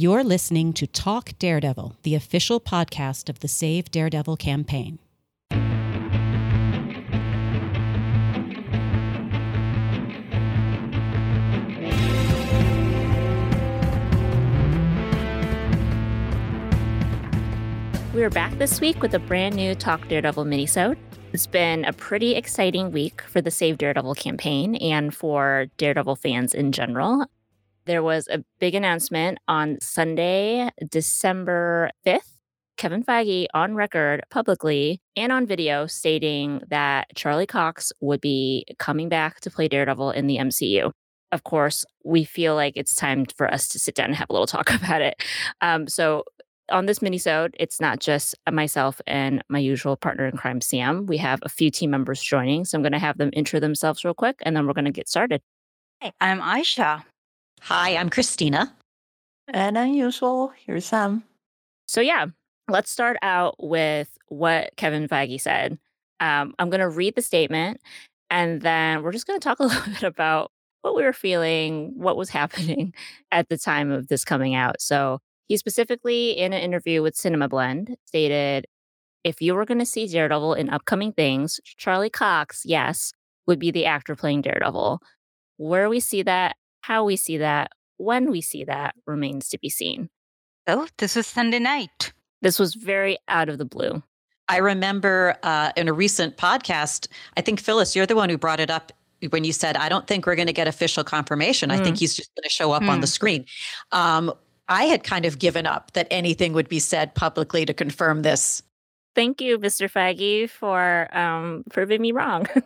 You're listening to Talk Daredevil, the official podcast of the Save Daredevil campaign. We are back this week with a brand new Talk Daredevil minisode. It's been a pretty exciting week for the Save Daredevil campaign and for Daredevil fans in general. There was a big announcement on Sunday, December 5th. Kevin Feige on record publicly and on video stating that Charlie Cox would be coming back to play Daredevil in the MCU of course, we feel like it's time for us to sit down and have a little talk about it. Um, so on this minisode, it's not just myself and my usual partner in crime, Sam. We have a few team members joining, so I'm going to have them intro themselves real quick, and then we're going to get started. Hey, I'm Aisha. Hi, I'm Christina. And unusual, here's Sam. So yeah, let's start out with what Kevin Feige said. Um, I'm going to read the statement, and then we're just going to talk a little bit about what we were feeling, what was happening at the time of this coming out. So he specifically, in an interview with Cinema Blend, stated if you were going to see Daredevil in upcoming things, Charlie Cox, yes, would be the actor playing Daredevil. Where we see that, how we see that, when we see that remains to be seen. Oh, this was Sunday night. This was very out of the blue. I remember uh, in a recent podcast, I think Phyllis, you're the one who brought it up when you said, I don't think we're going to get official confirmation. Mm. I think mm. he's just going to show up mm. on the mm. screen. Um, I had kind of given up that anything would be said publicly to confirm this. Thank you, Mr. Feige, for um, proving me wrong.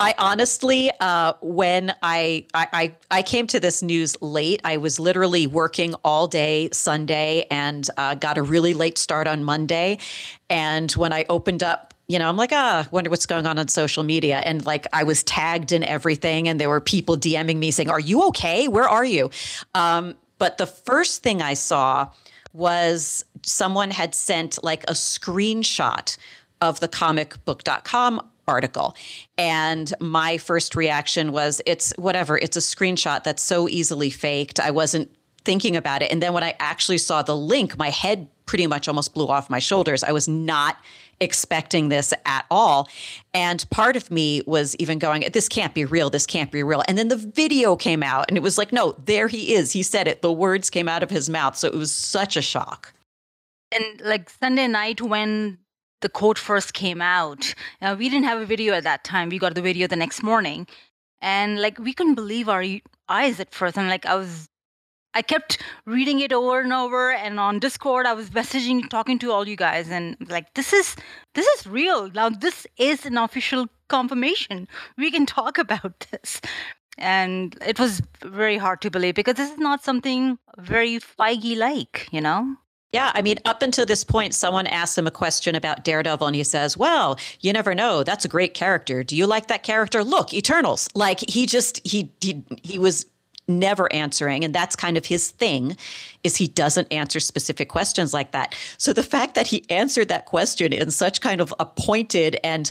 I honestly, uh, when I, I I came to this news late, I was literally working all day Sunday and uh, got a really late start on Monday. And when I opened up, you know, I'm like, ah, wonder what's going on on social media. And like, I was tagged in everything, and there were people DMing me saying, "Are you okay? Where are you?" Um, but the first thing I saw was someone had sent like a screenshot of the comicbook.com article. And my first reaction was, it's whatever, it's a screenshot that's so easily faked. I wasn't thinking about it. And then when I actually saw the link, my head pretty much almost blew off my shoulders. I was not expecting this at all. And part of me was even going, this can't be real. This can't be real. And then the video came out and it was like, no, there he is. He said it. The words came out of his mouth. So it was such a shock. And like Sunday night when the quote first came out, uh, we didn't have a video at that time. We got the video the next morning. And like we couldn't believe our eyes at first. And like I was I kept reading it over and over and on Discord I was messaging talking to all you guys and like this is this is real. Now this is an official confirmation. We can talk about this. And it was very hard to believe because this is not something very Feige like, you know? Yeah, I mean, up until this point, someone asked him a question about Daredevil, and he says, Well, you never know. That's a great character. Do you like that character? Look, Eternals. Like he just he he he was never answering and that's kind of his thing is he doesn't answer specific questions like that so the fact that he answered that question in such kind of a pointed and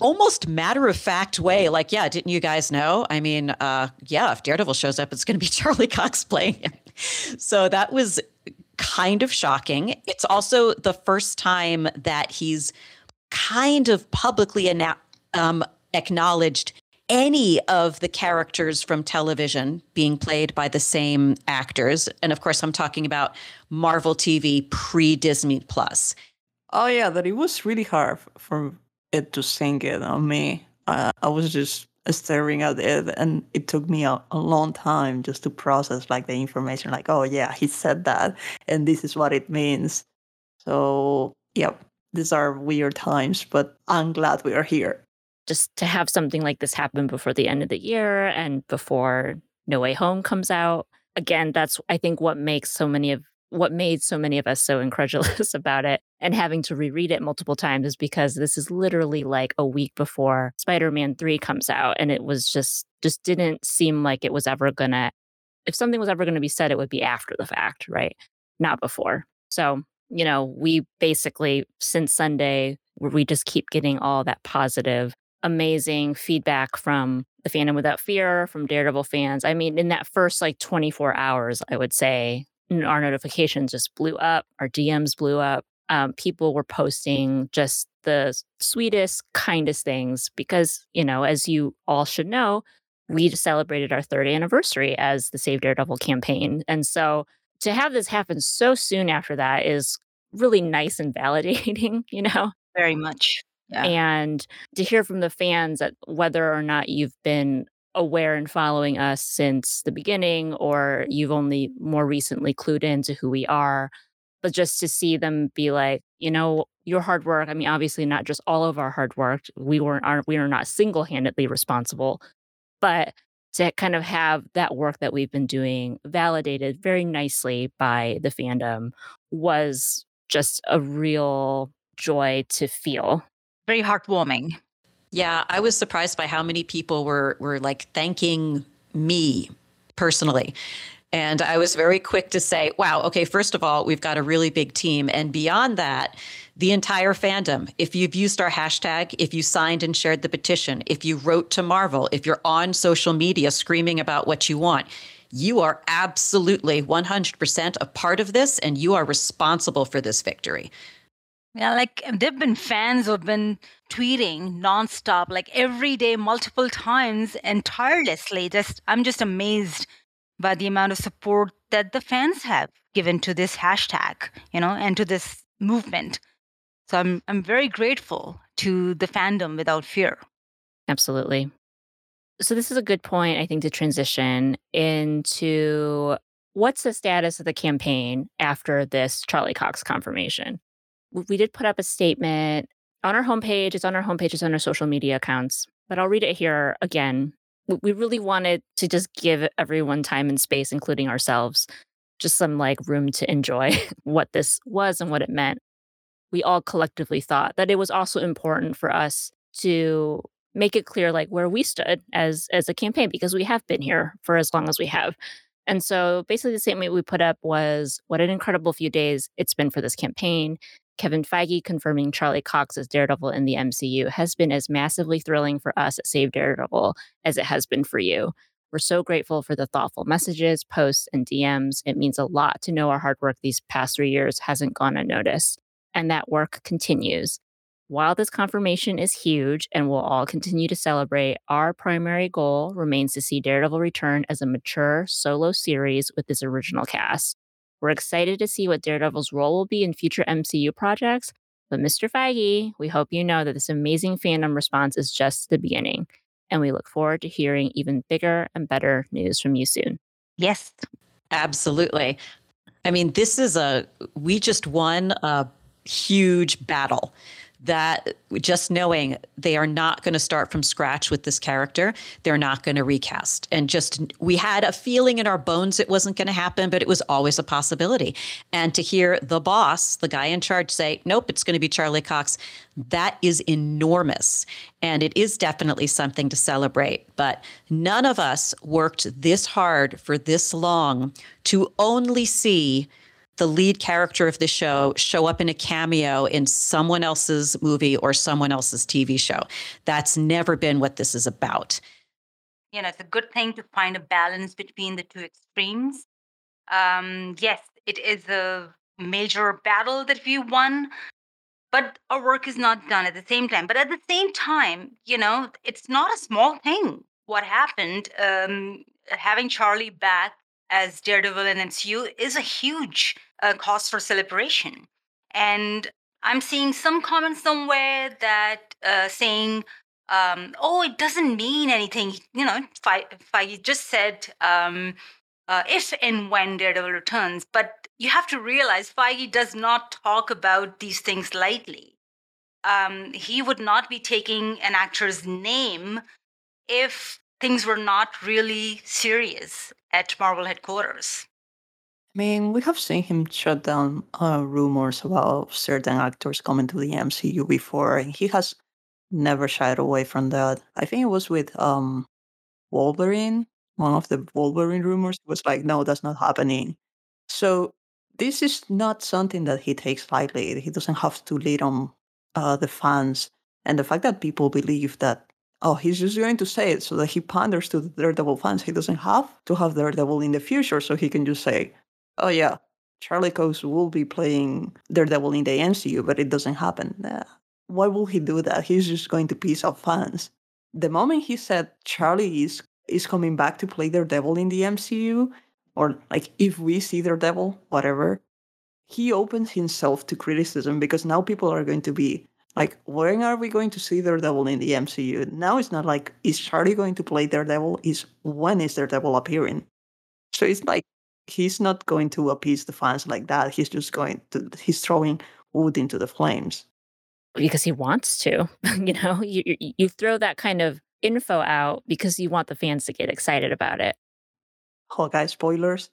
almost matter of fact way like yeah didn't you guys know i mean uh, yeah if daredevil shows up it's going to be charlie cox playing him so that was kind of shocking it's also the first time that he's kind of publicly um, acknowledged any of the characters from television being played by the same actors. And of course, I'm talking about Marvel TV pre Disney Plus. Oh, yeah, that it was really hard for it to sink it on me. Uh, I was just staring at it, and it took me a, a long time just to process like the information. Like, oh, yeah, he said that, and this is what it means. So, yeah, these are weird times, but I'm glad we are here just to have something like this happen before the end of the year and before No Way Home comes out. Again, that's I think what makes so many of what made so many of us so incredulous about it and having to reread it multiple times is because this is literally like a week before Spider-Man 3 comes out and it was just just didn't seem like it was ever going to if something was ever going to be said it would be after the fact, right? Not before. So, you know, we basically since Sunday we just keep getting all that positive amazing feedback from the fandom without fear from daredevil fans i mean in that first like 24 hours i would say our notifications just blew up, our DMs blew up. Um, people were posting just the sweetest, kindest things because, you know, as you all should know, we celebrated our third anniversary as the Save Daredevil campaign. And so to have this happen so soon after that is really nice and validating, you know? Very much. Yeah. And to hear from the fans that whether or not you've been aware and following us since the beginning or you've only more recently clued into who we are, but just to see them be like, you know, your hard work. I mean, obviously not just all of our hard work. We weren't aren't we are not single-handedly responsible, but to kind of have that work that we've been doing validated very nicely by the fandom was just a real joy to feel. Very heartwarming. Yeah, I was surprised by how many people were were like thanking me personally. And I was very quick to say, wow, okay, first of all, we've got a really big team. And beyond that, the entire fandom. If you've used our hashtag, if you signed and shared the petition, if you wrote to Marvel, if you're on social media screaming about what you want, you are absolutely 100% a part of this and you are responsible for this victory. Yeah, like there've been fans who've been tweeting nonstop, like every day, multiple times, and tirelessly. Just I'm just amazed by the amount of support that the fans have given to this hashtag, you know, and to this movement. So I'm I'm very grateful to the fandom without fear. Absolutely. So this is a good point, I think, to transition into what's the status of the campaign after this Charlie Cox confirmation we did put up a statement on our homepage. It's on our homepage, it's on our social media accounts, but I'll read it here again. We really wanted to just give everyone time and space, including ourselves, just some like room to enjoy what this was and what it meant. We all collectively thought that it was also important for us to make it clear like where we stood as as a campaign because we have been here for as long as we have. And so basically the statement we put up was what an incredible few days it's been for this campaign. Kevin Feige confirming Charlie Cox as Daredevil in the MCU has been as massively thrilling for us at Save Daredevil as it has been for you. We're so grateful for the thoughtful messages, posts, and DMs. It means a lot to know our hard work these past three years hasn't gone unnoticed, and that work continues. While this confirmation is huge and we'll all continue to celebrate, our primary goal remains to see Daredevil return as a mature solo series with this original cast. We're excited to see what Daredevil's role will be in future MCU projects. But Mr. Feige, we hope you know that this amazing fandom response is just the beginning. And we look forward to hearing even bigger and better news from you soon. Yes. Absolutely. I mean, this is a, we just won a huge battle that just knowing they are not going to start from scratch with this character, they're not going to recast. And just we had a feeling in our bones it wasn't going to happen, but it was always a possibility. And to hear the boss, the guy in charge, say, nope, it's going to be Charlie Cox, that is enormous. And it is definitely something to celebrate. But none of us worked this hard for this long to only see the lead character of the show show up in a cameo in someone else's movie or someone else's TV show. That's never been what this is about. You know, it's a good thing to find a balance between the two extremes. Um, yes, it is a major battle that we won, but our work is not done at the same time. But at the same time, you know, it's not a small thing. What happened, um, having Charlie back as Daredevil and MCU is a huge uh, cause for celebration. And I'm seeing some comments somewhere that uh, saying, um, "Oh, it doesn't mean anything." You know, Feige just said um, uh, if and when Daredevil returns, but you have to realize Feige does not talk about these things lightly. Um, he would not be taking an actor's name if things were not really serious at Marvel headquarters. I mean, we have seen him shut down uh, rumors about certain actors coming to the MCU before, and he has never shied away from that. I think it was with um, Wolverine. One of the Wolverine rumors was like, no, that's not happening. So this is not something that he takes lightly. He doesn't have to lead on uh, the fans. And the fact that people believe that oh, he's just going to say it so that he panders to the Daredevil fans. He doesn't have to have Daredevil in the future, so he can just say, oh yeah, Charlie Cox will be playing Daredevil in the MCU, but it doesn't happen. Uh, why will he do that? He's just going to piss off fans. The moment he said Charlie is is coming back to play Daredevil in the MCU, or like if we see Daredevil, whatever, he opens himself to criticism because now people are going to be like, when are we going to see Daredevil in the MCU? Now it's not like, is Charlie going to play Daredevil? Is when is Daredevil appearing? So it's like he's not going to appease the fans like that. He's just going to he's throwing wood into the flames because he wants to. you know, you you throw that kind of info out because you want the fans to get excited about it. Hawkeye spoilers.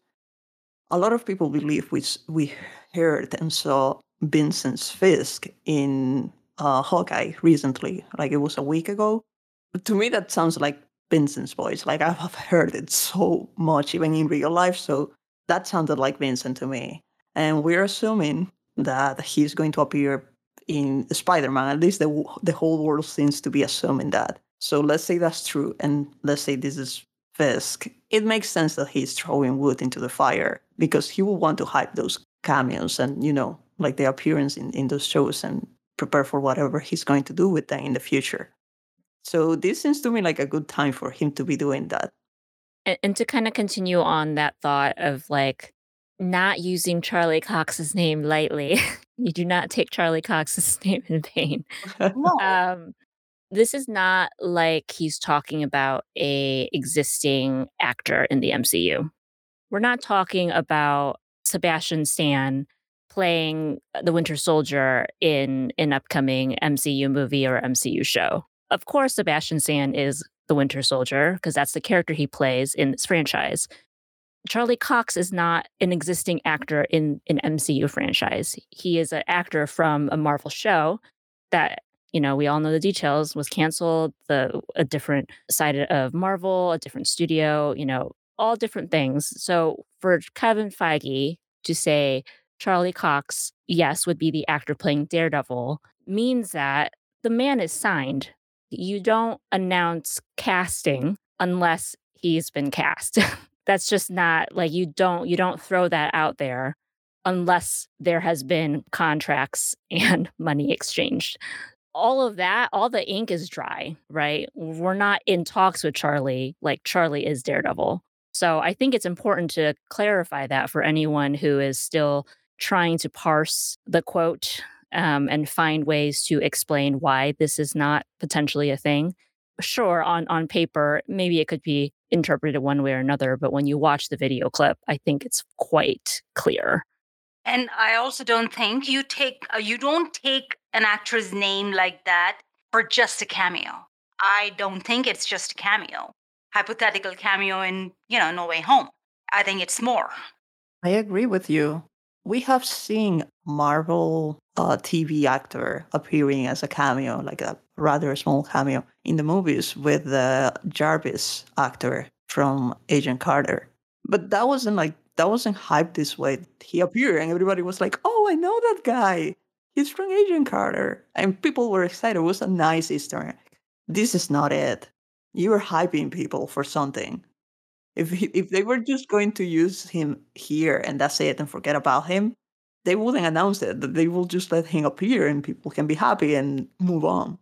A lot of people believe we we heard and saw Vincent's Fisk in uh, Hawkeye recently, like it was a week ago. But to me, that sounds like Vincent's voice. Like I've heard it so much, even in real life. So that sounded like Vincent to me. And we're assuming that he's going to appear in Spider-Man. At least the the whole world seems to be assuming that. So let's say that's true, and let's say this is Fisk. It makes sense that he's throwing wood into the fire because he will want to hype those cameos and you know like the appearance in, in those shows and prepare for whatever he's going to do with them in the future. So this seems to me like a good time for him to be doing that. And, and to kind of continue on that thought of like not using Charlie Cox's name lightly. you do not take Charlie Cox's name in vain. No. Um, this is not like he's talking about a existing actor in the MCU. We're not talking about Sebastian Stan playing the Winter Soldier in an upcoming MCU movie or MCU show. Of course, Sebastian Stan is the Winter Soldier because that's the character he plays in this franchise. Charlie Cox is not an existing actor in an MCU franchise. He is an actor from a Marvel show that you know we all know the details was canceled the a different side of marvel a different studio you know all different things so for kevin feige to say charlie cox yes would be the actor playing daredevil means that the man is signed you don't announce casting unless he's been cast. That's just not like you don't you don't throw that out there unless there has been contracts and money exchanged. All of that all the ink is dry right? We're not in talks with charlie like charlie is daredevil. So i think it's important to clarify that for anyone who is still trying to parse the quote um, and find ways to explain why this is not potentially a thing. Sure, on on paper, maybe it could be interpreted one way or another, but when you watch the video clip, I think it's quite clear. And I also don't think you take uh, you don't take an actor's name like that for just a cameo. I don't think it's just a cameo. Hypothetical cameo in, you know, No Way Home. I think it's more. I agree with you. We have seen Marvel uh, TV actor appearing as a cameo, like a rather small cameo in the movies with the Jarvis actor from Agent Carter. But that wasn't like that wasn't hyped this way. He appeared and everybody was like, "Oh, I know that guy. He's from Agent Carter," and people were excited. It was a nice Easter egg. This is not it. You are hyping people for something. If he, if they were just going to use him here and that's it and forget about him, they wouldn't announce it. They will just let him appear and people can be happy and move on.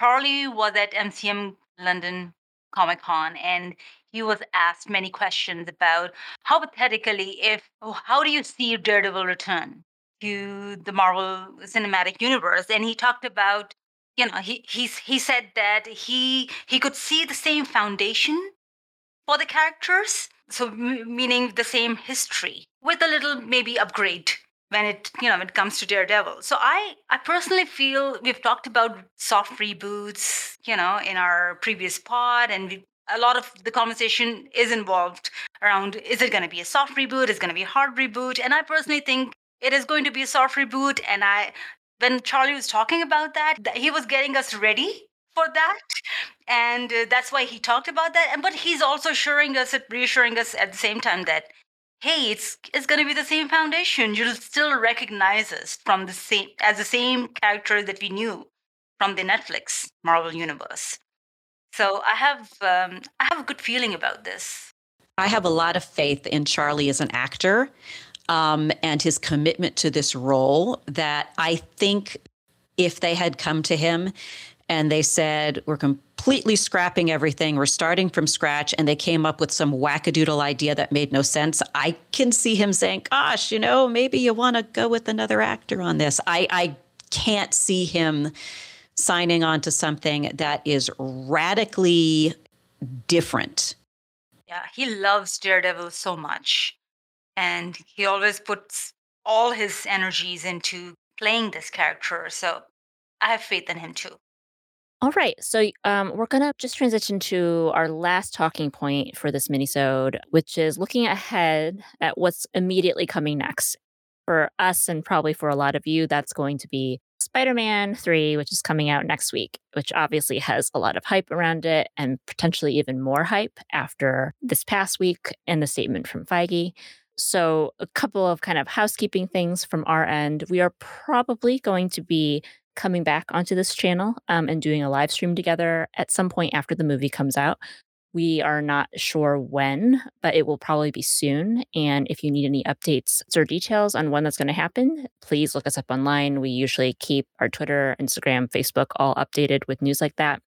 Charlie was at MCM London Comic Con and he was asked many questions about hypothetically if oh, how do you see Daredevil return to the Marvel Cinematic Universe and he talked about you know he he's, he said that he he could see the same foundation for the characters so m- meaning the same history with a little maybe upgrade when it you know when it comes to daredevil. So i i personally feel we've talked about soft reboots you know in our previous pod and we, a lot of the conversation is involved around is it going to be a soft reboot? Is it going to be a hard reboot? And i personally think it is going to be a soft reboot and i when charlie was talking about that, that he was getting us ready for that and uh, that's why he talked about that and but he's also assuring us reassuring us at the same time that hey it's it's going to be the same foundation. You'll still recognize us from the same as the same character that we knew from the netflix marvel universe. So i have um, i have a good feeling about this. I have a lot of faith in Charlie as an actor um, and his commitment to this role that I think if they had come to him and they said, We're completely scrapping everything, we're starting from scratch, and they came up with some wackadoodle idea that made no sense, I can see him saying, Gosh, you know, maybe you want to go with another actor on this. I, I can't see him signing on to something that is radically different. Yeah, he loves Daredevil so much. And he always puts all his energies into playing this character. So I have faith in him too. All right. So um, we're going to just transition to our last talking point for this minisode, which is looking ahead at what's immediately coming next. For us and probably for a lot of you, that's going to be Spider Man 3, which is coming out next week, which obviously has a lot of hype around it and potentially even more hype after this past week and the statement from Feige. So, a couple of kind of housekeeping things from our end. We are probably going to be coming back onto this channel um, and doing a live stream together at some point after the movie comes out. We are not sure when, but it will probably be soon. And if you need any updates or details on when that's going to happen, please look us up online. We usually keep our Twitter, Instagram, Facebook all updated with news like that.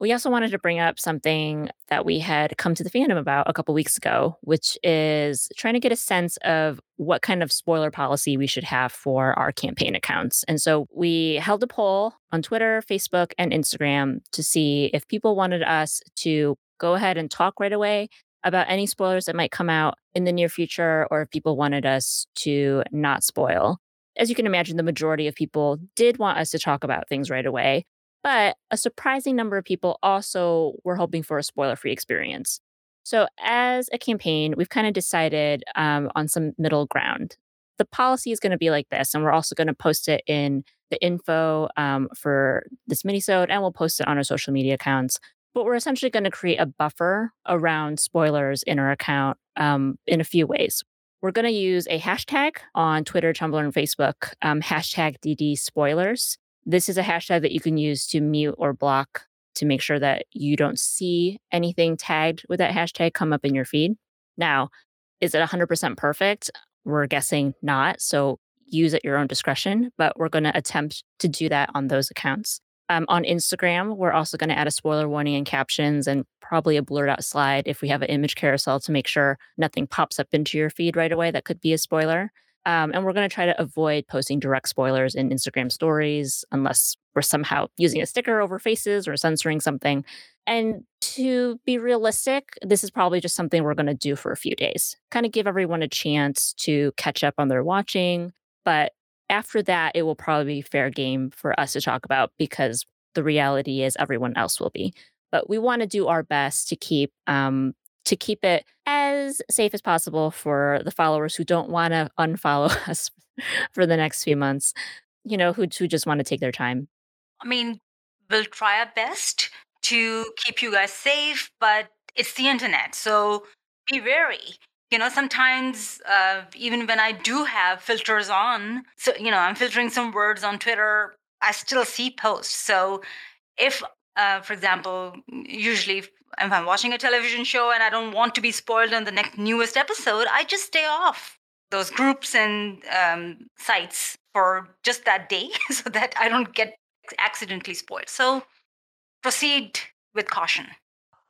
We also wanted to bring up something that we had come to the fandom about a couple weeks ago, which is trying to get a sense of what kind of spoiler policy we should have for our campaign accounts. And so we held a poll on Twitter, Facebook, and Instagram to see if people wanted us to go ahead and talk right away about any spoilers that might come out in the near future or if people wanted us to not spoil. As you can imagine, the majority of people did want us to talk about things right away. But a surprising number of people also were hoping for a spoiler free experience. So, as a campaign, we've kind of decided um, on some middle ground. The policy is going to be like this, and we're also going to post it in the info um, for this minisode, and we'll post it on our social media accounts. But we're essentially going to create a buffer around spoilers in our account um, in a few ways. We're going to use a hashtag on Twitter, Tumblr, and Facebook, um, hashtag DD spoilers. This is a hashtag that you can use to mute or block to make sure that you don't see anything tagged with that hashtag come up in your feed. Now, is it 100% perfect? We're guessing not. So use at your own discretion, but we're going to attempt to do that on those accounts. Um, on Instagram, we're also going to add a spoiler warning and captions and probably a blurred out slide if we have an image carousel to make sure nothing pops up into your feed right away that could be a spoiler. Um, and we're going to try to avoid posting direct spoilers in Instagram stories unless we're somehow using a sticker over faces or censoring something. And to be realistic, this is probably just something we're going to do for a few days, kind of give everyone a chance to catch up on their watching. But after that, it will probably be fair game for us to talk about because the reality is everyone else will be. But we want to do our best to keep um, to keep it as safe as possible for the followers who don't want to unfollow us for the next few months, you know, who, who just want to take their time. I mean, we'll try our best to keep you guys safe, but it's the internet. So be wary. You know, sometimes uh, even when I do have filters on, so, you know, I'm filtering some words on Twitter, I still see posts. So if, uh, for example, usually if I'm watching a television show and I don't want to be spoiled on the next newest episode, I just stay off those groups and um, sites for just that day so that I don't get accidentally spoiled. So proceed with caution.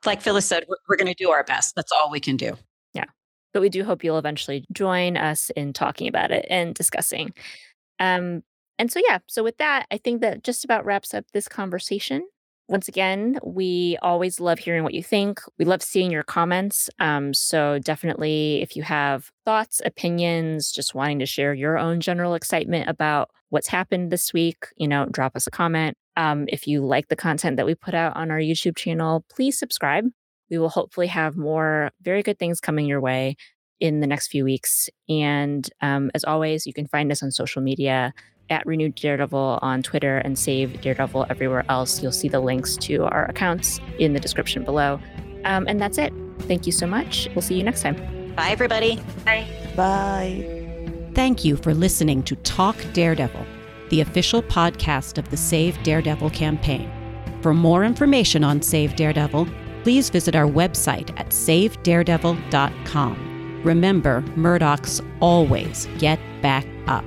Like Phyllis said, we're, we're going to do our best. That's all we can do. Yeah. But we do hope you'll eventually join us in talking about it and discussing. Um, and so, yeah, so with that, I think that just about wraps up this conversation. Once again, we always love hearing what you think. We love seeing your comments. Um, so, definitely, if you have thoughts, opinions, just wanting to share your own general excitement about what's happened this week, you know, drop us a comment. Um, if you like the content that we put out on our YouTube channel, please subscribe. We will hopefully have more very good things coming your way in the next few weeks. And um, as always, you can find us on social media at Renewed Daredevil on Twitter and Save Daredevil everywhere else. You'll see the links to our accounts in the description below. Um, and that's it. Thank you so much. We'll see you next time. Bye, everybody. Bye. Bye. Thank you for listening to Talk Daredevil, the official podcast of the Save Daredevil campaign. For more information on Save Daredevil, please visit our website at savedaredevil.com. Remember, Murdocks always get back up.